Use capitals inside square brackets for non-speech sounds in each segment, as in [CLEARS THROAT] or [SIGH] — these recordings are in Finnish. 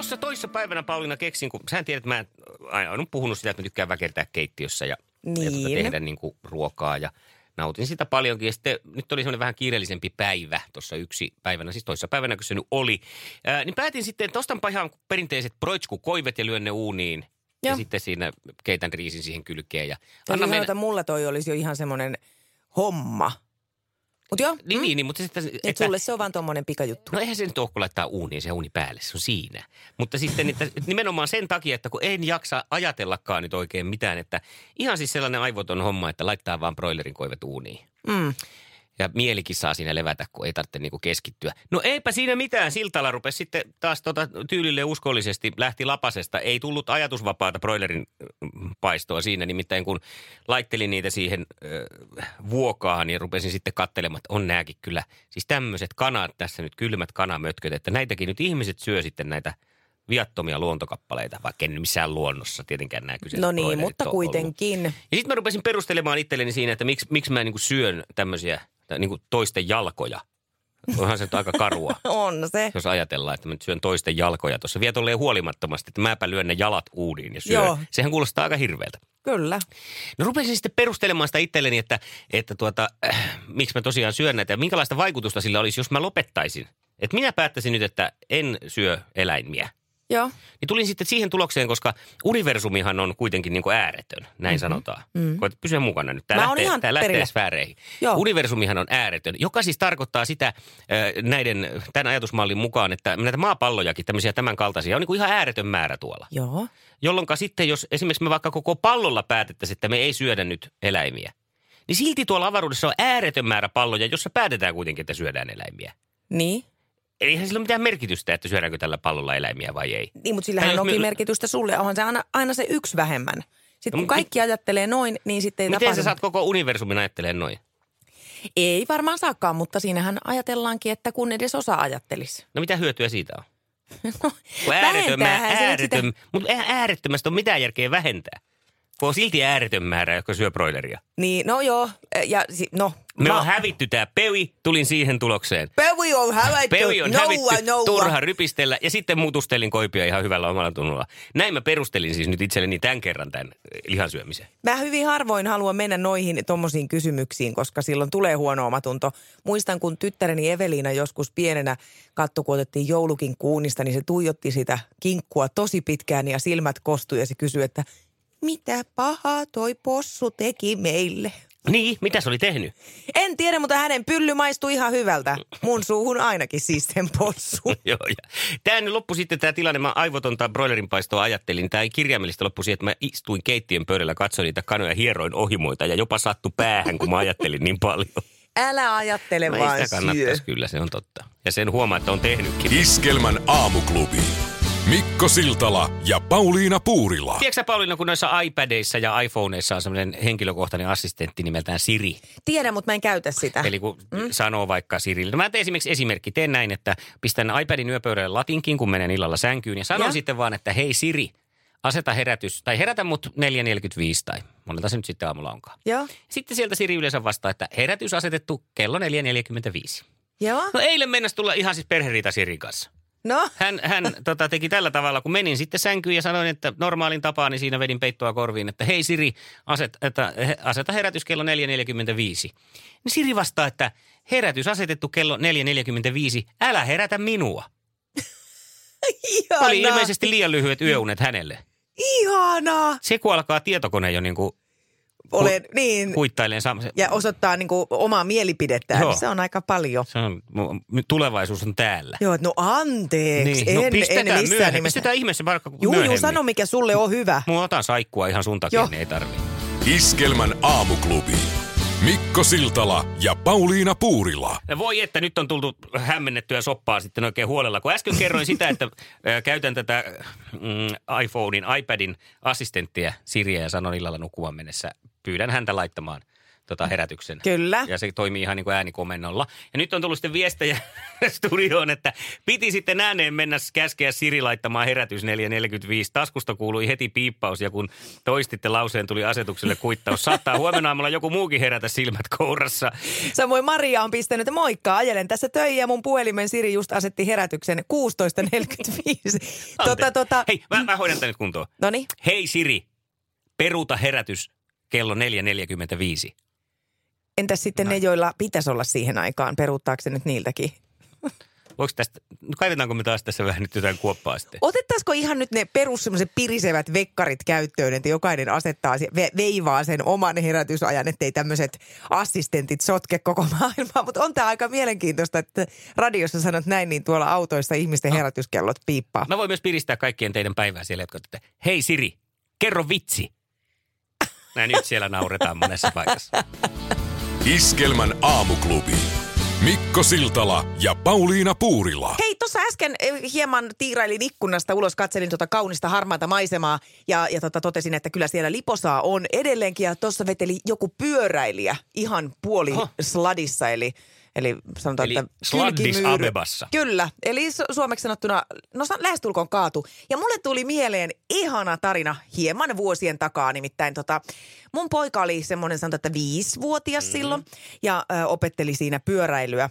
Tuossa toissa päivänä Pauliina keksin, kun sä tiedät, mä aina olen puhunut sitä, että mä tykkään väkertää keittiössä ja, ja tuota, Niin. tehdä niin kuin ruokaa ja nautin sitä paljonkin. Ja sitten nyt oli semmoinen vähän kiireellisempi päivä tuossa yksi päivänä, siis toissa päivänä, kun se nyt oli. Ää, niin päätin sitten, että ostanpa ihan perinteiset proitskukoivet ja lyön ne uuniin. Ja Joo. sitten siinä keitän riisin siihen kylkeen. Ja anna sanoa, mennä. että mulla toi olisi jo ihan semmoinen homma. Mut joo, Niin, mm, niin, niin, mutta sitten... että, että sulle se on vaan tommonen pikajuttu. No eihän se nyt ole, kun laittaa uuniin se uuni päälle, se on siinä. Mutta sitten että nimenomaan sen takia, että kun en jaksa ajatellakaan nyt oikein mitään, että ihan siis sellainen aivoton homma, että laittaa vaan broilerin koivet uuniin. Mm. Ja mielikin saa siinä levätä, kun ei tarvitse niinku keskittyä. No eipä siinä mitään. Siltala rupesi sitten taas tota tyylille uskollisesti, lähti lapasesta. Ei tullut ajatusvapaata broilerin mm, paistoa siinä, nimittäin kun laittelin niitä siihen äh, vuokaan, niin rupesin sitten katselemaan, että on nääkin kyllä. Siis tämmöiset kanat tässä nyt, kylmät kanamötköt, että näitäkin nyt ihmiset syö sitten näitä viattomia luontokappaleita, vaikka en missään luonnossa tietenkään nämä kyseiset No niin, mutta ole ollut. kuitenkin. Ja sitten mä rupesin perustelemaan itselleni siinä, että miksi, miksi mä niinku syön tämmöisiä tai niinku toisten jalkoja. Onhan se aika karua, [LAUGHS] On se. jos ajatellaan, että mä nyt syön toisten jalkoja tuossa. Vielä tolleen huolimattomasti, että mäpä lyön ne jalat uuniin ja syön. Joo. Sehän kuulostaa aika hirveältä. Kyllä. No rupesin sitten perustelemaan sitä itselleni, että, että tuota, äh, miksi mä tosiaan syön näitä ja minkälaista vaikutusta sillä olisi, jos mä lopettaisin. Että minä päättäisin nyt, että en syö eläimiä. Joo. Niin tulin sitten siihen tulokseen, koska universumihan on kuitenkin niin kuin ääretön, näin mm-hmm. sanotaan. Mm-hmm. Koet pysyä mukana nyt. Tämä lähtee, tämä lähtee sfääreihin. Joo. Universumihan on ääretön, joka siis tarkoittaa sitä äh, näiden, tämän ajatusmallin mukaan, että näitä maapallojakin, tämmöisiä tämän kaltaisia, on niin kuin ihan ääretön määrä tuolla. Joo. Jolloin sitten, jos esimerkiksi me vaikka koko pallolla päätettäisiin, että me ei syödä nyt eläimiä, niin silti tuolla avaruudessa on ääretön määrä palloja, jossa päätetään kuitenkin, että syödään eläimiä. Niin. Eihän sillä ole mitään merkitystä, että syödäänkö tällä pallolla eläimiä vai ei. Niin, mutta sillähän onkin me- merkitystä sulle. Onhan se aina, aina se yksi vähemmän. Sitten No, kun kaikki ajattelee noin, niin sitten ei Miten tapahdu. sä saat koko universumin ajattelemaan noin? Ei varmaan saakaan, mutta siinähän ajatellaankin, että kun edes osa ajattelisi. No mitä hyötyä siitä on? [LAUGHS] No, Kun ääretön, mä, vähentäähän se nyt ääretön, mutta eihän äärettömästä ole mitään järkeä vähentää. On silti ääretön määrä, joka syö broileria. Niin, no joo. Ja si, no. Me mä- on hävitty tämä pewi, tulin siihen tulokseen. Pevi on hävätty. Pewi on noua, hävitty, noua. turha rypistellä ja sitten mutustelin koipia ihan hyvällä omalla tunnolla. Näin mä perustelin siis nyt itselleni tämän kerran tämän eh, lihansyömisen. Mä hyvin harvoin haluan mennä noihin tommosiin kysymyksiin, koska silloin tulee huono omatunto. Muistan, kun tyttäreni Eveliina joskus pienenä katto, kun otettiin joulukin kuunista, niin se tuijotti sitä kinkkua tosi pitkään ja silmät kostui ja se kysyi, että mitä pahaa toi possu teki meille? Niin, mitä se oli tehnyt? En tiedä, mutta hänen pylly maistui ihan hyvältä. Mun suuhun ainakin siis sen possu. [LAUGHS] Joo, ja tämä nyt loppui sitten tämä tilanne, mä aivotonta broilerin paistoa ajattelin. Tämä ei kirjaimellisesti loppu siihen, että mä istuin keittiön pöydällä, katsoin niitä kanoja, hieroin ohimoita ja jopa sattu päähän, kun mä ajattelin niin paljon. Älä ajattele Mä vaan sitä syö. kannattaisi kyllä, se on totta. Ja sen huomaa, että on tehnytkin. Iskelmän aamuklubi. Mikko Siltala ja Pauliina Puurila. Tiedätkö Pauliina, kun noissa iPadeissa ja iPhoneissa on semmoinen henkilökohtainen assistentti nimeltään Siri. Tiedän, mutta mä en käytä sitä. Eli kun mm. sanoo vaikka Sirille. No mä teen esimerkiksi esimerkki, teen näin, että pistän iPadin yöpöydälle latinkin, kun menen illalla sänkyyn. Ja sanon Ja? sitten vaan, että hei Siri, aseta herätys, tai herätä mut 4.45 tai monelta se nyt sitten aamulla onkaan. Joo. Sitten sieltä Siri yleensä vastaa, että herätys asetettu kello 4.45. Joo. No eilen mennäs tulla ihan siis perheriita Sirin kanssa. No, Hän, hän tota, teki tällä tavalla, kun menin sitten sänkyyn ja sanoin, että normaalin tapaan, niin siinä vedin peittoa korviin, että hei Siri, aset, että, aseta herätys kello 4.45. Niin Siri vastaa, että herätys asetettu kello 4.45, älä herätä minua. ihanaa. Oli ilmeisesti liian lyhyet yöunet hänelle. Ihanaa. Se kun alkaa tietokone jo niin kuin Olen, niin. huittaileen sam- se, Ja osoittaa niin kuin omaa mielipidettään. Joo. Niin se on aika paljon. se on, tulevaisuus on täällä. Joo, että no anteeksi. Niin, no en, pistetään en missään myöhemmin. nimessä. Pistetään ihmeessä vaikka Juu, myöhemmin. juu, sano mikä sulle on hyvä. Mä otan saikkua ihan sun takia, Joo. niin ei tarvii. Iskelmän aamuklubi. Mikko Siltala ja Pauliina Puurila. Ja Voi että nyt on tultu hämmennettyä soppaa sitten oikein huolella. Kun äsken kerroin sitä, että käytän tätä mm, iPhonein, iPadin assistenttia Siriä ja sanon illalla nukkumaan mennessä, pyydän häntä laittamaan tota herätyksen. Kyllä. Ja se toimii ihan niin kuin äänikomennolla. Ja nyt on tullut sitten viestejä [LAUGHS] studioon, että piti sitten ääneen mennä käskeä Siri laittamaan herätys 4.45. Taskusta kuului heti piippaus ja kun toistitte lauseen, tuli asetukselle kuittaus. Saattaa huomenna aamulla joku muukin herätä silmät kourassa. Samoin Maria on pistänyt, että moikka, ajelen tässä töihin ja mun puhelimen Siri just asetti herätyksen 16.45. tota, tota, Hei, mä, mä hoidan tän nyt kuntoon. Noniin. Hei Siri, peruuta herätys kello 4.45. Entäs sitten ne, joilla pitäisi olla siihen aikaan, peruuttaako se nyt niiltäkin? [LAUGHS] Voiko tästä, no kaivetaanko me taas tässä vähän nyt jotain kuoppaa sitten? Otettaisiko ihan nyt ne perus semmoiset pirisevät vekkarit käyttöön, että jokainen asettaa, se- ve, veivaa sen oman herätysajan, ettei tämmöiset assistentit sotke koko [LAUGHS] maailmaa. Mutta on tämä aika mielenkiintoista, että radiossa sanot näin, niin tuolla autoissa ihmisten herätyskellot piippaa. Mä voin myös piristää kaikkien teidän päivää siellä, jotka olette, hei Siri, kerro vitsi. Näin nyt siellä nauretaan monessa paikassa. Iskelmän aamuklubi. Mikko Siltala ja Pauliina Puurila. Hei, tuossa äsken eh, hieman tiirailin ikkunasta ulos, katselin tuota kaunista harmaata maisemaa ja, ja tota, totesin, että kyllä siellä liposaa on edelleenkin. Ja tuossa veteli joku pyöräilijä ihan puoli Oho. sladissa, eli, eli sanotaan, Eli että Sladdis Abebassa. Kyllä, eli su- suomeksi sanottuna, no lähestulkoon kaatu. Ja mulle tuli mieleen ihana tarina hieman vuosien takaa, nimittäin tota, mun poika oli semmoinen sanotaan, että viisivuotias mm. silloin ja ö, opetteli siinä pyöräilyä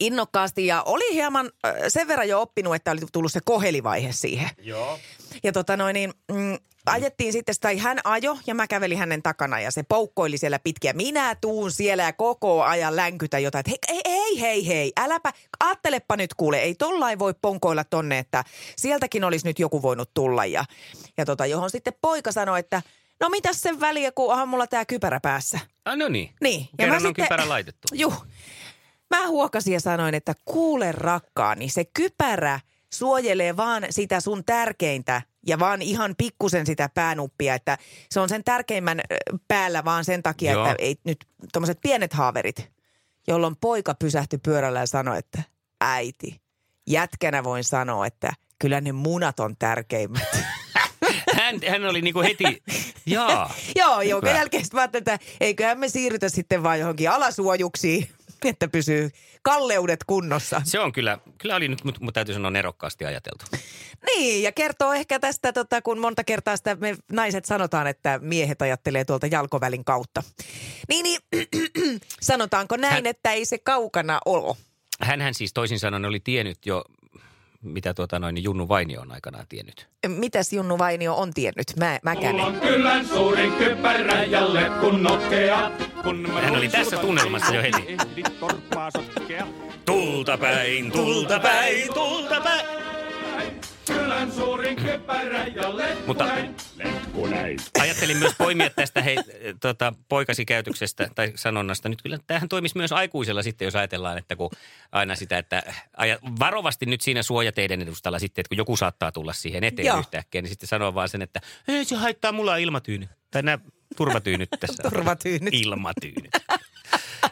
innokkaasti ja oli hieman sen verran jo oppinut, että oli tullut se kohelivaihe siihen. Joo. Ja tota noin niin, mm, ajettiin sitten sitä, hän ajo ja mä kävelin hänen takana ja se poukkoili siellä pitkiä. Minä tuun siellä ja koko ajan länkytä jotain, että hei, hei, hei, hei, äläpä, ajattelepa nyt kuule, ei tollain voi ponkoilla tonne, että sieltäkin olisi nyt joku voinut tulla. Ja, ja tota, johon sitten poika sanoi, että no mitäs sen väliä, kun onhan mulla tää kypärä päässä. Ah, no niin. Niin. Kerran on kypärä laitettu. [LAUGHS] Juh. Mä huokasin ja sanoin, että kuule rakkaani, se kypärä suojelee vaan sitä sun tärkeintä ja vaan ihan pikkusen sitä päänuppia, että se on sen tärkeimmän päällä vaan sen takia, Joo. että ei nyt tommoset pienet haaverit, jolloin poika pysähtyi pyörällä ja sanoi, että äiti, jätkänä voin sanoa, että kyllä ne munat on tärkeimmät. [LAUGHS] Hän, hän oli niinku heti, jaa. [LAUGHS] Joo, jonka Hyvä. jälkeen sitten mä että eiköhän me siirrytä sitten vaan johonkin alasuojuksiin, [LAUGHS] että pysyy kalleudet kunnossa. Se on kyllä, kyllä oli nyt, mutta mut täytyy sanoa nerokkaasti ajateltu. Niin, ja kertoo ehkä tästä, tota, kun monta kertaa sitä me naiset sanotaan, että miehet ajattelee tuolta jalkovälin kautta. Niin, niin [CLEARS THROAT] sanotaanko näin, Hän- että ei se kaukana olo? Hänhän siis toisin sanoen oli tiennyt jo, mitä tuota noin, niin Junnu Vainio on aikanaan tiennyt. Mitäs Junnu Vainio on tiennyt? Mä, mäkään Mulla en. on kyllän suurin kypärä ja letkun nokea. Kun mä Hän oli tässä tunnelmassa jo heti. Tulta päin, tulta päin, tulta päin. Kyllän suurin kypärä ja letkun Mutta- Letkun näin. Ajattelin myös poimia tästä hei, tota, poikasi käytöksestä tai sanonnasta. Nyt kyllä tämähän toimisi myös aikuisella sitten, jos ajatellaan, että kun aina sitä, että aja, varovasti nyt siinä suojateiden edustalla sitten, että kun joku saattaa tulla siihen eteen Joo. yhtäkkiä, niin sitten sanoo vaan sen, että ei se haittaa, mulla on ilmatyyny. Tai nämä turvatyynyt tässä. [LAUGHS] Turvatyynyt. Ilmatyynyt.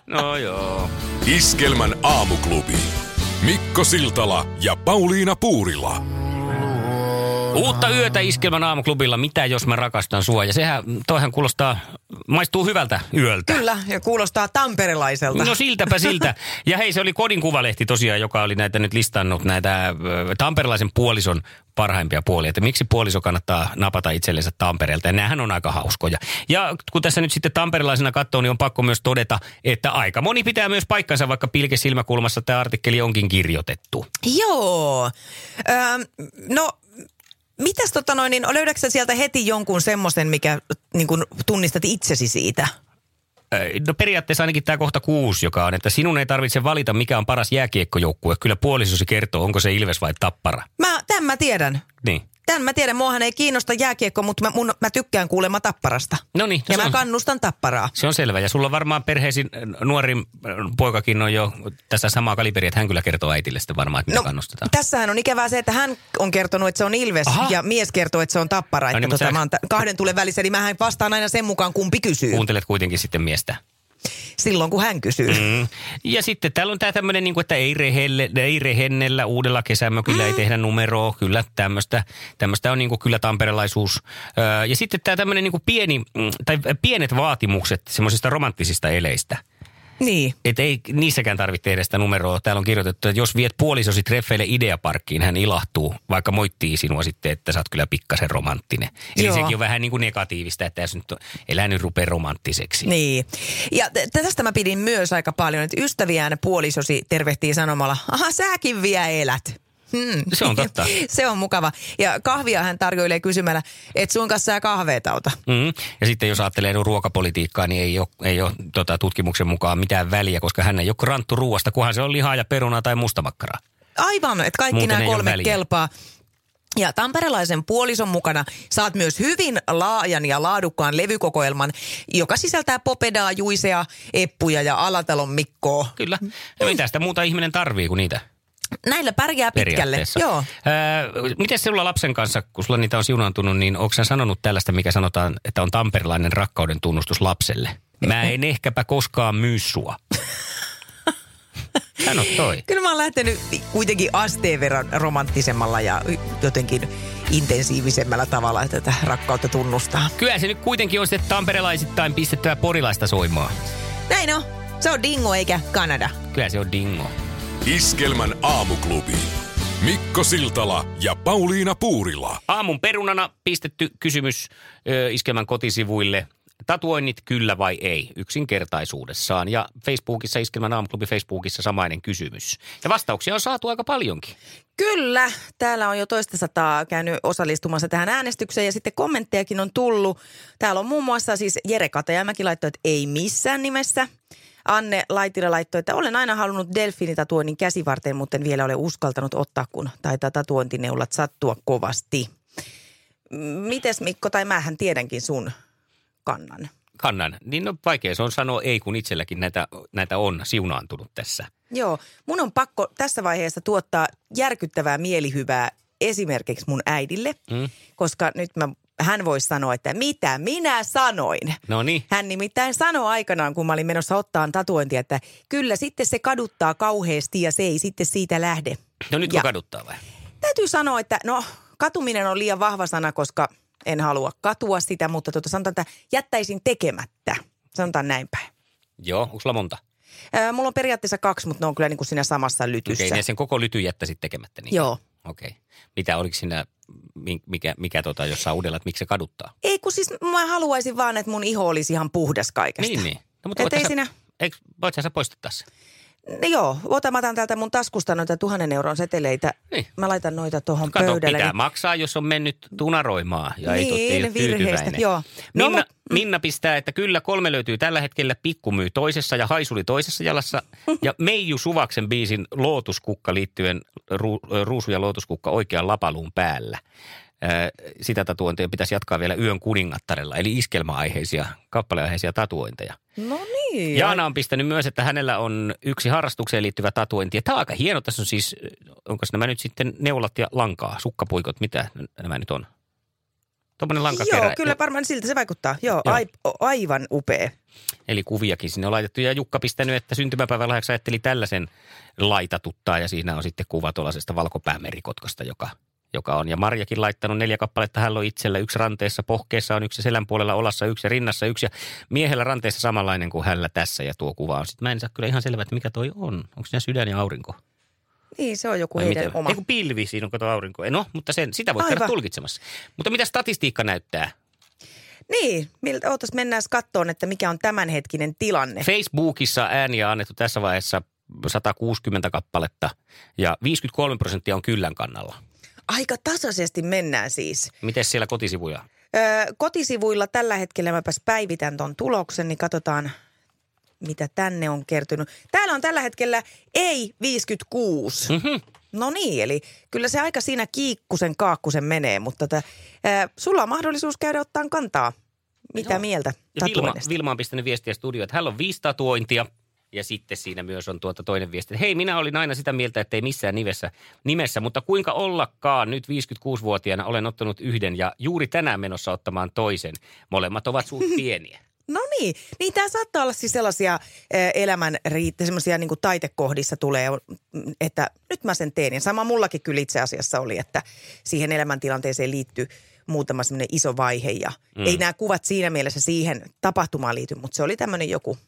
No joo. Iskelmän aamuklubi. Mikko Siltala ja Pauliina Puurila. Uutta yötä Iskelmän aamuklubilla. Mitä jos mä rakastan sua? Ja sehän, toihan kuulostaa, maistuu hyvältä yöltä. Kyllä, ja kuulostaa tamperelaiselta. No siltäpä siltä. Ja hei, se oli Kodin kuvalehti tosiaan, joka oli näitä nyt listannut näitä tamperelaisen puolison parhaimpia puolia. Että miksi puoliso kannattaa napata itsellensä Tampereelta. Ja näähän on aika hauskoja. Ja kun tässä nyt sitten tamperelaisena katsoo, niin on pakko myös todeta, että aika moni pitää myös paikkansa, vaikka pilke silmäkulmassa tämä artikkeli onkin kirjoitettu. Joo. Öö, no, mitäs tota noin, niin löydätkö sieltä heti jonkun semmoisen, mikä niin kun tunnistat itsesi siitä? No periaatteessa ainakin tämä kohta kuusi, joka on, että sinun ei tarvitse valita, mikä on paras jääkiekkojoukkue. Kyllä puolisosi kertoo, onko se Ilves vai Tappara. Mä, tämän mä tiedän. Niin. Tämän mä tiedän, muahan ei kiinnosta jääkiekko, mutta mä, mun, mä tykkään kuulemma tapparasta. No niin, Ja se mä on- kannustan tapparaa. Se on selvä. Ja sulla varmaan perheesi nuorin äh, poikakin on jo tässä samaa kaliberia, että hän kyllä kertoo äitille sitten varmaan, että No, kannustetaan. tässähän on ikävää se, että hän on kertonut, että se on Ilves Aha. ja mies kertoo, että se on tappara. No Että niin, mutta tota, sä- mä oon t- kahden tulen välissä, niin mähän vastaan aina sen mukaan, kumpi kysyy. Kuuntelet kuitenkin sitten miestä. Silloin, kun hän kysyy. Mm. Ja sitten täällä on tämä tämmöinen, niin kuin, että ei, rehelle, ei rehennellä uudella kesämökillä mm. ei tehdä numeroa. Kyllä tämmöistä, tämmöistä on niin kuin, kyllä tamperelaisuus. Ja sitten tämä tämmöinen niin kuin pieni, mm, tai pienet vaatimukset semmoisista romanttisista eleistä. Niin. Et ei niissäkään tarvitse tehdä sitä numeroa. Täällä on kirjoitettu, että jos viet puolisosi treffeille ideaparkkiin, hän ilahtuu, vaikka moittii sinua sitten, että sä oot kyllä pikkasen romanttinen. Eli Joo. sekin on vähän niin kuin negatiivista, että nyt on, elää nyt rupea romanttiseksi. Niin. Ja tästä mä pidin myös aika paljon, että ystäviään puolisosi tervehtii sanomalla, aha säkin vielä elät. Hmm. Se on totta. [LAUGHS] Se on mukava. Ja kahvia hän tarjoilee kysymällä, että sun kanssa sä kahveita ota. Mm. Ja sitten jos ajattelee no ruokapolitiikkaa, niin ei ole, ei ole tota, tutkimuksen mukaan mitään väliä, koska hän ei ole ranttu ruoasta, kunhan se on lihaa ja perunaa tai mustamakkaraa. Aivan, että kaikki Muuten nämä kolme kelpaa. Ja tamperelaisen puolison mukana saat myös hyvin laajan ja laadukkaan levykokoelman, joka sisältää popedaa, juisea, eppuja ja Alatalon Mikkoa. Kyllä. Ja mitä sitä muuta ihminen tarvii kuin niitä Näillä pärjää pitkälle. Joo. Öö, miten sinulla lapsen kanssa, kun sulla niitä on siunantunut, niin onko sä sanonut tällaista, mikä sanotaan, että on tamperilainen rakkauden tunnustus lapselle? Mä [LAUGHS] en ehkäpä koskaan myy sua. Sano toi. [LAUGHS] Kyllä mä oon lähtenyt kuitenkin asteen verran romanttisemmalla ja jotenkin intensiivisemmällä tavalla tätä rakkautta tunnustaa. Kyllä se nyt kuitenkin on sitten tamperelaisittain pistettävä porilaista soimaa. Näin on. Se on Dingo eikä Kanada. Kyllä se on dingo. Iskelmän aamuklubi. Mikko Siltala ja Pauliina Puurila. Aamun perunana pistetty kysymys ö, Iskelmän kotisivuille. Tatuoinnit kyllä vai ei, yksinkertaisuudessaan. Ja Facebookissa, Iskelmän aamuklubi Facebookissa samainen kysymys. Ja vastauksia on saatu aika paljonkin. Kyllä, täällä on jo toista sataa käynyt osallistumassa tähän äänestykseen ja sitten kommenttejakin on tullut. Täällä on muun muassa siis Jere Katajamäki laittoi, että ei missään nimessä. Anne Laitila laittoi, että olen aina halunnut delfiinitatuoinnin käsivarteen, mutta en vielä ole uskaltanut ottaa, kun taitaa tatuointineulat sattua kovasti. Mites Mikko, tai mähän tiedänkin sun kannan. Kannan. Niin no vaikea se on sanoa ei, kun itselläkin näitä, näitä on siunaantunut tässä. Joo, mun on pakko tässä vaiheessa tuottaa järkyttävää mielihyvää esimerkiksi mun äidille, Mm. koska nyt mä, hän voisi sanoa, että mitä minä sanoin. No niin. Hän nimittäin sanoi aikanaan, kun mä olin menossa ottaa tatuointia, että kyllä sitten se kaduttaa kauheasti ja se ei sitten siitä lähde. No nyt Ja- kun kaduttaa vai? Täytyy sanoa, että no katuminen on liian vahva sana, koska en halua katua sitä, mutta tuota, sanotaan, että jättäisin tekemättä. Sanotaan näin päin. Joo, onko sulla monta? Ää, mulla on periaatteessa kaksi, mutta ne on kyllä niin kuin siinä samassa lytyssä. Okei, ne sen koko lyty jättäisit tekemättä. Niin. Joo. Okei. Mitä, oliko siinä, mikä, mikä tota, jossain uudella, että miksi se kaduttaa? Ei kun siis mä haluaisin vaan, että mun iho olisi ihan puhdas kaikesta. Niin, niin. No, voithan ei sä, siinä- Eikö, voit sä poistaa tässä? No joo, otan, mä otan täältä mun taskusta noita tuhannen euron seteleitä. Niin. Mä laitan noita tuohon Kato, pöydälle. pitää niin- maksaa, jos on mennyt tunaroimaan ja ei, Niin, ei ole tyytyväinen. joo. No, Minna, mut- Minna pistää, että kyllä kolme löytyy tällä hetkellä, pikkumyy toisessa ja haisuli toisessa jalassa. ja [LAUGHS] Meiju Suvaksen biisin Lootuskukka liittyen ru, Ruusu ja Lootuskukka oikean lapaluun päällä. Sitä tatuointia pitäisi jatkaa vielä Yön kuningattarella, eli iskelmäaiheisia, kappaleaiheisia tatuointeja. No niin. Jaana on pistänyt myös, että hänellä on yksi harrastukseen liittyvä tatuointi. Ja tämä on aika hieno. Tässä on siis, onko nämä nyt sitten neulat ja lankaa, sukkapuikot, mitä nämä nyt on? Tuommoinen lankakerä. Joo, kyllä varmaan siltä se vaikuttaa. Joo, Joo. Ai, aivan upea. Eli kuviakin sinne on laitettu. Ja Jukka pistänyt, että syntymäpäivän lahjaksi ajatteli tällaisen laitatuttaa. Ja siinä on sitten kuva tuollaisesta valkopäämerikotkosta, joka, joka on. Ja Marjakin laittanut neljä kappaletta. Hän on itsellä yksi ranteessa, pohkeessa on yksi selän puolella, olassa yksi ja rinnassa yksi. Ja miehellä ranteessa samanlainen kuin hällä tässä. Ja tuo kuva on sitten, mä en saa kyllä ihan selvää, että mikä toi on. Onko siinä sydän ja aurinko? Niin, se on joku Vai heidän miten? oma. Ei kun pilvi, siinä on kato aurinko. No, mutta sen, sitä voi käydä tulkitsemassa. Mutta mitä statistiikka näyttää? Niin, miltä, ootas mennään kattoon, että mikä on tämänhetkinen tilanne. Facebookissa ääniä annettu tässä vaiheessa 160 kappaletta ja 53 prosenttia on kyllän kannalla. Aika tasaisesti mennään siis. Miten siellä kotisivuja? Öö, kotisivuilla tällä hetkellä mäpäs päivitän ton tuloksen, niin katsotaan mitä tänne on kertynyt. Täällä on tällä hetkellä ei 56. Mhm. No niin, eli kyllä se aika siinä kiikkusen kaakkusen menee, mutta tä, ää, sulla on mahdollisuus käydä ottaan kantaa. Mitä Joo. mieltä Vilma? Vilma on pistänyt viestiä studioon, että hänellä on viisi tatuointia. Ja sitten siinä myös on tuota toinen viesti, että hei, minä olin aina sitä mieltä, että ei missään nimessä, nimessä, mutta kuinka ollakaan nyt 56-vuotiaana olen ottanut yhden ja juuri tänään menossa ottamaan toisen. Molemmat ovat suht [LAUGHS] pieniä. No niin, niin tämä saattaa olla siis sellaisia elämän riitte, semmoisia niin taitekohdissa tulee, että nyt mä sen teen. Ja sama mullakin kyllä itse asiassa oli, että siihen elämäntilanteeseen liittyy muutama semmoinen iso vaihe. Ja mm. ei nämä kuvat siinä mielessä siihen tapahtumaan liity, mutta se oli tämmöinen joku,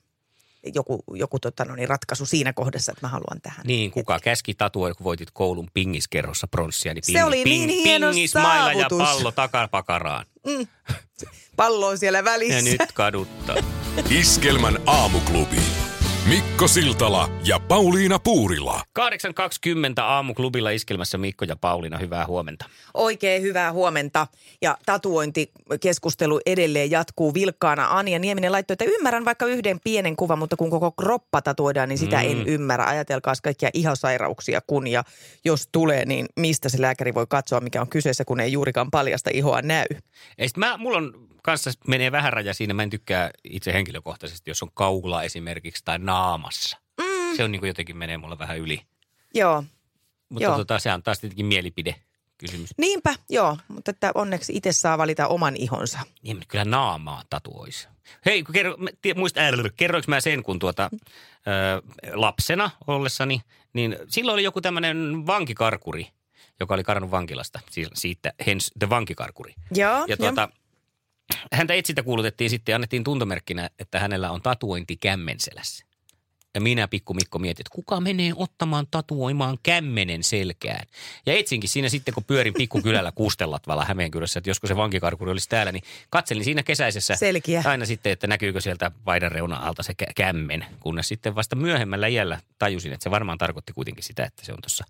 joku, joku tota, no niin, ratkaisu siinä kohdassa, että mä haluan tähän. Niin, kuka käski tatua, kun voitit koulun pingiskerrossa pronssia, niin Se ping, oli ping, niin hieno pingismailla ja pallo takapakaraan. Pallo on siellä välissä. Ja nyt kaduttaa. Iskelmän aamuklubi. Mikko Siltala ja Pauliina Puurila. 8.20 aamuklubilla iskelmässä Mikko ja Pauliina, hyvää huomenta. Oikein hyvää huomenta. Ja tatuointikeskustelu edelleen jatkuu vilkkaana. Anja Nieminen laittoi, että ymmärrän vaikka yhden pienen kuvan, mutta kun koko kroppa tatuoidaan, niin sitä mm. en ymmärrä. Ajatelkaa kaikkia ihosairauksia, kun ja jos tulee, niin mistä se lääkäri voi katsoa, mikä on kyseessä, kun ei juurikaan paljasta ihoa näy. Ei, sit mä, mulla on kanssa menee vähän raja siinä. Mä en tykkää itse henkilökohtaisesti, jos on kaula esimerkiksi tai naamassa. Mm. Se on niin kuin jotenkin menee mulla vähän yli. Joo, Mutta Joo. tota, se on taas tietenkin mielipide kysymys. niinpä, joo. Mutta että onneksi itse saa valita oman ihonsa. Niin, mutta kyllä naamaa tatuoisi. Hei, kun kerro, muista, äh, kerroinko mä sen, kun tuota, ö, lapsena ollessani, niin silloin oli joku tämmöinen vankikarkuri, joka oli karannut vankilasta. Si- Siitä, hence the vankikarkuri. Joo, Ja tuota, häntä etsintä kuulutettiin sitten ja annettiin tuntomerkkinä, että hänellä on tatuointi kämmenselässä. Ja minä, pikku Mikko, mietin, että kuka menee ottamaan tatuoimaan kämmenen selkään. Ja etsinkin siinä sitten, kun pyörin pikkukylällä Kuustellatvalla Hämeenkylässä, että josko se vankikarkuri olisi täällä, niin katselin siinä kesäisessä Selkiä. aina sitten, että näkyykö sieltä paidan reuna alta se kä- kämmen. Kunnes sitten vasta myöhemmällä iällä tajusin, että se varmaan tarkoitti kuitenkin sitä, että se on tuossa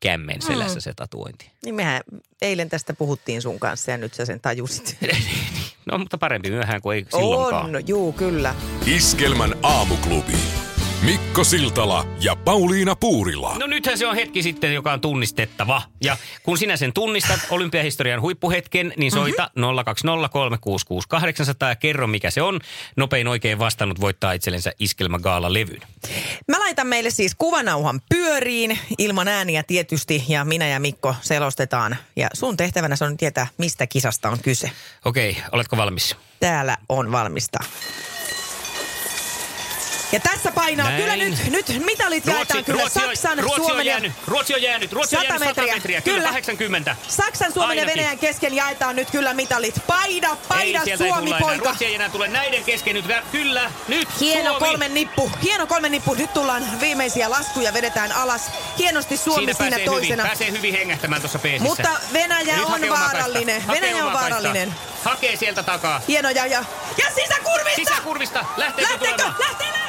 kämmen selässä se tatuointi. Niin mehän eilen tästä puhuttiin sun kanssa ja nyt sä sen tajusit. [LAUGHS] No, mutta parempi myöhään kuin ei silloinkaan. On, juu, kyllä. Iskelmän aamuklubi. Mikko Siltala ja Pauliina Puurila. No nythän se on hetki sitten, joka on tunnistettava. Ja kun sinä sen tunnistat olympiahistorian huippuhetken, niin soita mm-hmm. 020366800 ja kerro mikä se on. Nopein oikein vastannut voittaa itsellensä Iskelmä Gaala-levyn. Mä laitan meille siis kuvanauhan pyöriin, ilman ääniä tietysti, ja minä ja Mikko selostetaan. Ja sun tehtävänä se on tietää, mistä kisasta on kyse. Okei, oletko valmis? Täällä on valmista. Ja tässä painaa Näin. kyllä nyt, nyt mitalit jaetaan kyllä Ruotsi, Saksan, Ruotsi on Suomen ja jäänyt, Ruotsi on jäänyt, Ruotsi on 100 jäänyt 100 metriä. metriä, kyllä, Kyllä. 80. Saksan, Suomen ja Ainakin. Venäjän kesken jaetaan nyt kyllä mitalit. Paida, paida ei ei Suomi enää. poika. Ruotsi ei enää tule näiden kesken nyt. Kyllä, nyt Hieno Suomi. kolmen nippu, hieno kolmen nippu. Nyt tullaan viimeisiä laskuja, vedetään alas. Hienosti Suomi siinä, pääsee toisena. Hyvin, pääsee hyvin hengähtämään tuossa peesissä. Mutta Venäjä Ja on vaarallinen. Hakee Venäjä on vaarallinen. Hakee sieltä takaa. Hieno ja, ja, ja sisäkurvista! Sisäkurvista. Lähteekö Lähteekö? Lähtee, lähtee!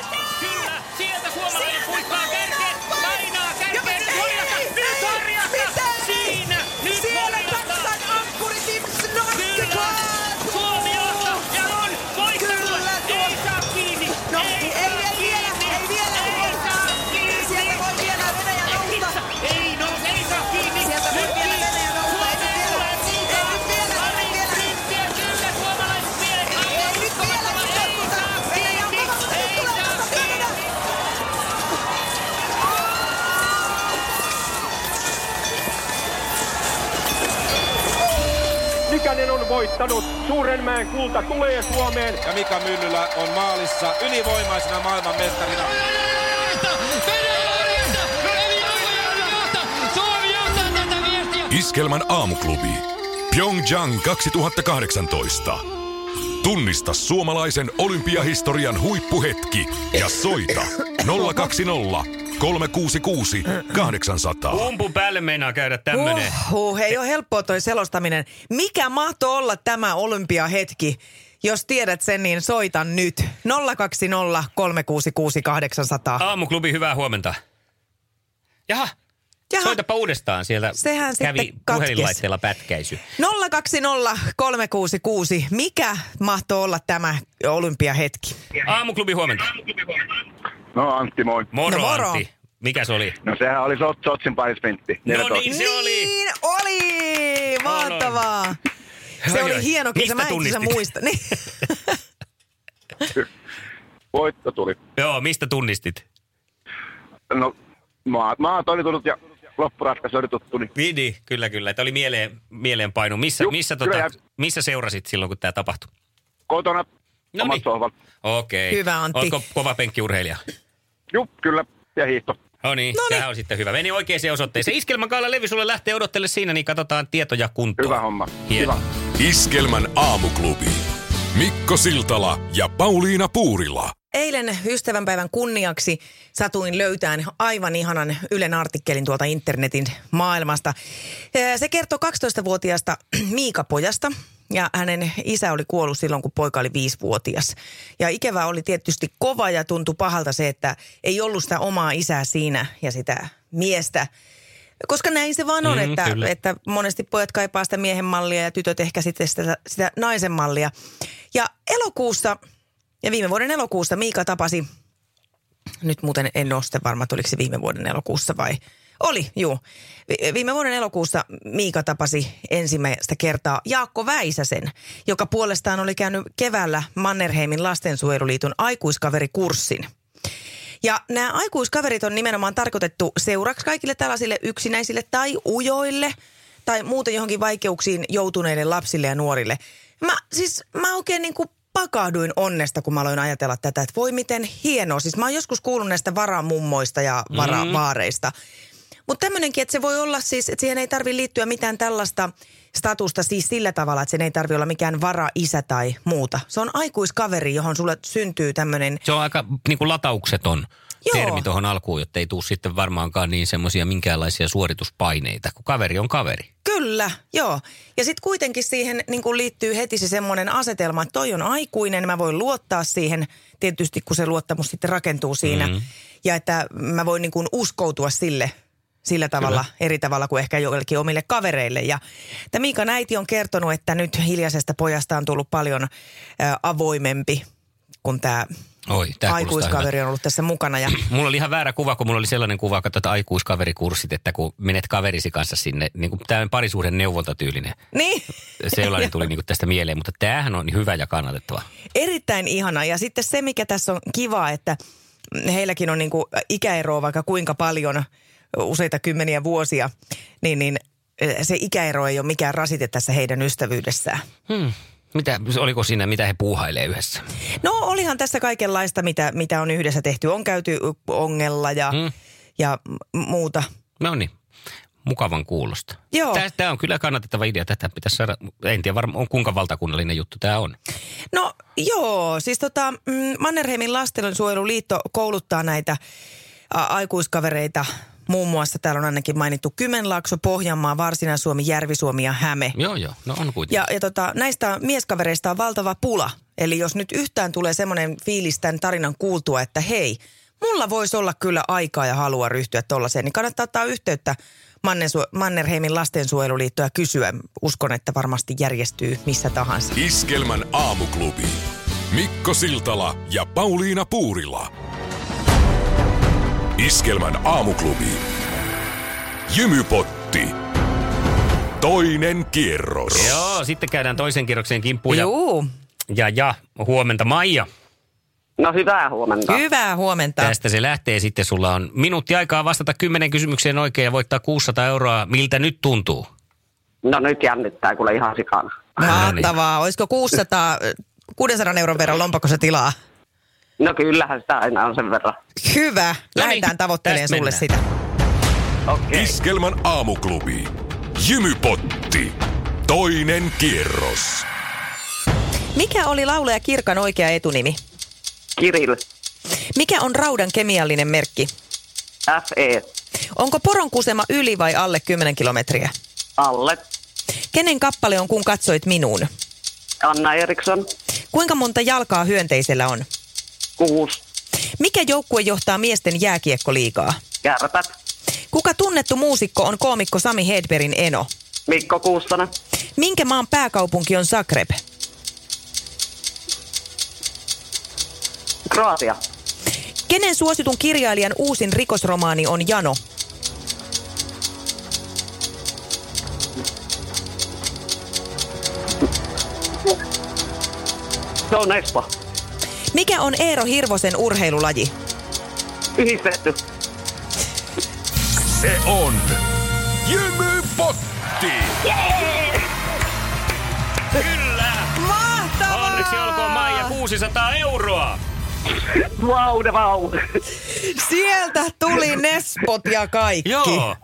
Voittanut. Suurenmäen kulta tulee Suomeen. Ja Mika Myllylä on maalissa ylivoimaisena maailmanmestarina. Iskelmän aamuklubi. Pyeongchang 2018. Tunnista suomalaisen olympiahistorian huippuhetki ja soita [LAUGHS] 020 366 800. Pumpun päälle meinaa käydä tämmönen. Huh, ei ole helppoa toi selostaminen. Mikä mahtoi olla tämä olympiahetki? Jos tiedät sen, niin soita nyt. 020 366 800. Aamuklubi, hyvää huomenta. Jaha, Jaha. soitapa uudestaan. Sieltä Sehän kävi puhelinlaitteella pätkäisy. 020 366. Mikä mahtoi olla tämä olympiahetki? Aamuklubi, huomenta. No Antti, moi. Moro, No moro. Antti. Mikä se oli? No sehän oli Sot, Sotsin parisprintti. No niin, se oli. Niin oli! Mahtavaa! Se Oi, oli oi. hieno kisa. Mistä Mä en muista. Niin. [LAUGHS] Voitto tuli. Joo, mistä tunnistit? No, maat, maat oli tullut ja loppuratkaisu oli tuttu. Niin. Vidi, kyllä, kyllä. Että oli mieleen, mieleenpainu. Missä, Juh, missä, tota, missä seurasit silloin, kun tämä tapahtui? Kotona No niin. Okei. Hyvä, Antti. Oletko kova penkkiurheilija? Juu, kyllä. Ja hiihto. No niin, Noniin. sehän on sitten hyvä. Meni oikeaan osoitteeseen. Iskelman kaala levy sulle lähtee odottele siinä, niin katsotaan tietoja kuntoon. Hyvä homma. Hieno. Hyvä. Iskelmän aamuklubi. Mikko Siltala ja Pauliina Puurila. Eilen ystävänpäivän kunniaksi satuin löytään aivan ihanan Ylen artikkelin tuolta internetin maailmasta. Se kertoo 12-vuotiaasta [CLEARS THROAT] Miika-pojasta. Ja hänen isä oli kuollut silloin, kun poika oli viisivuotias. Ja ikävä oli tietysti kova ja tuntui pahalta se, että ei ollut sitä omaa isää siinä ja sitä miestä. Koska näin se vaan on, Mm, että, kyllä. että monesti pojat kaipaa sitä miehen mallia ja tytöt ehkä sitten sitä, sitä naisen mallia. Ja elokuussa, ja viime vuoden elokuussa Miika tapasi, nyt muuten en ole sitten varma, että oliko se viime vuoden elokuussa vai, oli, juu. Vi- Viime vuoden elokuussa Miika tapasi ensimmäistä kertaa Jaakko Väisäsen, joka puolestaan oli käynyt keväällä Mannerheimin lastensuojeluliiton aikuiskaverikurssin. Ja nämä aikuiskaverit on nimenomaan tarkoitettu seuraksi kaikille tällaisille yksinäisille tai ujoille tai muuten johonkin vaikeuksiin joutuneille lapsille ja nuorille. Mä siis, mä oikein niin kuin pakahduin onnesta, kun mä aloin ajatella tätä, että voi miten hienoa. Siis mä oon joskus kuullut näistä varamummoista ja varavaareista. Mutta tämmöinenkin, että se voi olla siis, että siihen ei tarvi liittyä mitään tällaista statusta siis sillä tavalla, että sen ei tarvi olla mikään vara-isä tai muuta. Se on aikuiskaveri, johon sulle syntyy tämmöinen Se on aika niin kuin lataukseton Joo. termi tuohon alkuun, jotta ei tule sitten varmaankaan niin semmoisia minkäänlaisia suorituspaineita, kun kaveri on kaveri. Kyllä, joo. Ja sitten kuitenkin siihen niin kuin liittyy heti se semmoinen asetelma, että toi on aikuinen, mä voin luottaa siihen, tietysti kun se luottamus sitten rakentuu siinä. Mm. Ja että mä voin niin kuin uskoutua sille sillä tavalla, Kyllä. eri tavalla kuin ehkä joillekin omille kavereille. Ja tämä Miikan äiti on kertonut, että nyt hiljaisesta pojasta on tullut paljon ä, avoimempi, kun tämä Oi, tää kuulostaa aikuiskaveri on ollut tässä mukana. Ja [CLEARS THROAT] Mulla oli ihan väärä kuva, kun mulla oli sellainen kuva, katsotaan aikuiskaverikurssit, että kun menet kaverisi kanssa sinne, niin kuin tämä parisuuden neuvontatyylinen. niin, Sellainen tuli niin kuin tästä mieleen, mutta tämähän on hyvä ja kannatettava. Erittäin ihana. Ja sitten se, mikä tässä on kiva, että heilläkin on niinku ikäeroa vaikka kuinka paljon, useita kymmeniä vuosia, niin, niin se ikäero ei ole mikään rasite tässä heidän ystävyydessään. Hmm. Mitä, oliko siinä, mitä he puuhailee yhdessä? No olihan tässä kaikenlaista, mitä, mitä on yhdessä tehty. On käyty ongella ja, Hmm. ja muuta. No niin, mukavan kuulosta. Joo. Tämä on kyllä kannatettava idea. Tätä pitäisi saada, en tiedä varmaan on kuinka valtakunnallinen juttu tämä on. No joo, siis tota mm, Mannerheimin lastensuojeluliitto kouluttaa näitä aikuiskavereita. Muun muassa täällä on ainakin mainittu Kymenlaakso, Pohjanmaa, Varsinais-Suomi, Järvi-Suomi ja Häme. Joo, joo, no on kuitenkin. Ja, ja tota, näistä mieskavereista on valtava pula. Eli jos nyt yhtään tulee semmoinen fiilis tämän tarinan kuultua, että hei, mulla voisi olla kyllä aikaa ja halua ryhtyä tollaiseen, niin kannattaa ottaa yhteyttä Mannerheimin lastensuojeluliittoa ja kysyä. Uskon, että varmasti järjestyy missä tahansa. Iskelmän aamuklubi. Mikko Siltala ja Pauliina Puurila. Iskelmän aamuklubi. Jymypotti. Toinen kierros. Joo, sitten käydään toisen kierroksen kimppuun. Ja, Juu, ja, ja huomenta Maija. No hyvää huomenta. hyvää huomenta. Tästä se lähtee sitten. Sulla on minuutti aikaa vastata kymmenen kysymykseen oikein ja voittaa 600 euroa. Miltä nyt tuntuu? No nyt jännittää kyllä ihan sikana. Mahtavaa. Olisiko 600, 600 euron verran lompakossa tilaa? No kyllähän sitä aina on sen verran. Hyvä. Lähdetään niin, tavoittelemaan sulle sitä. Okei. Iskelmän aamuklubi. Jymypotti. Toinen kierros. Mikä oli laulaja Kirkan oikea etunimi? Kirill. Mikä on raudan kemiallinen merkki? FE. Onko poron kusema yli vai alle 10 kilometriä? Alle. Kenen kappale on kun katsoit minuun? Anna Eriksson. Kuinka monta jalkaa hyönteisellä on? Kuus. Mikä joukkue johtaa miesten jääkiekkoliigaa? Kärpät. Kuka tunnettu muusikko on koomikko Sami Hedbergin eno? Mikko Kuustonen. Minkä maan pääkaupunki on Zagreb? Kroatia. Kenen suositun kirjailijan uusin rikosromaani on Jano? Se on Espa. Mikä on Eero Hirvosen urheilulaji? Yhdistetty. Se on Jymypotti. Kyllä! Mahtavaa! Onneksi olkoon Maija 600 euroa. Vau, wow, vau. Wow. Sieltä tuli Nespot ja kaikki. Joo.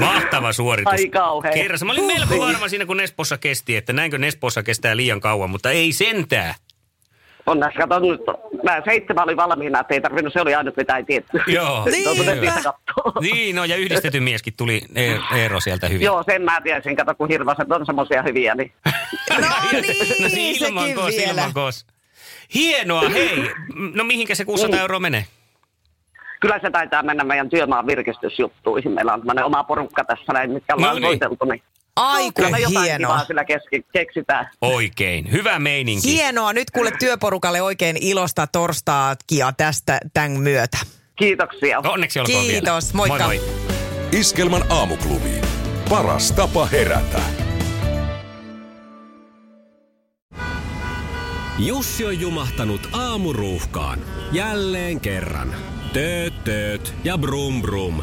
Mahtava suoritus. Ai kauhea. Kerrassa. Mä olin melko varma siinä, kun Nespossa kesti, että näinkö Nespossa kestää liian kauan, mutta ei sentään. Onnas, kato nyt, mä seitsemän oli valmiina, että ei tarvinnut, se oli ainut mitä ei tietty. Joo. [LAUGHS] Niinpä. Niin, no ja yhdistetty mieskin tuli E- Eero sieltä hyvin. Joo, sen mä tiesin, kato kun hirvaset on semmoisia hyviä, niin [LAUGHS] No no niin, ilman sekin kos, vielä. ilman kos. Hienoa, hei. No mihinkä se 600 euroa menee? kyllä se taitaa mennä meidän työmaan virkistysjuttuihin. Meillä on tämmöinen oma porukka tässä näin, mitkä ollaan No no niin. soiteltu, niin Ai kyllä jotain hienoa. kivaa kyllä keski, keksitään. Oikein. Hyvä meininki. Hienoa. Nyt kuule työporukalle oikein ilosta torstaakia tästä tämän myötä. Kiitoksia. Onneksi olkoon vielä. Kiitos, moikka. Moi moi. Iskelmän aamuklubi. Paras tapa herätä. Jussi on jumahtanut aamuruuhkaan. Jälleen kerran. Tööt, tööt ja brum brum.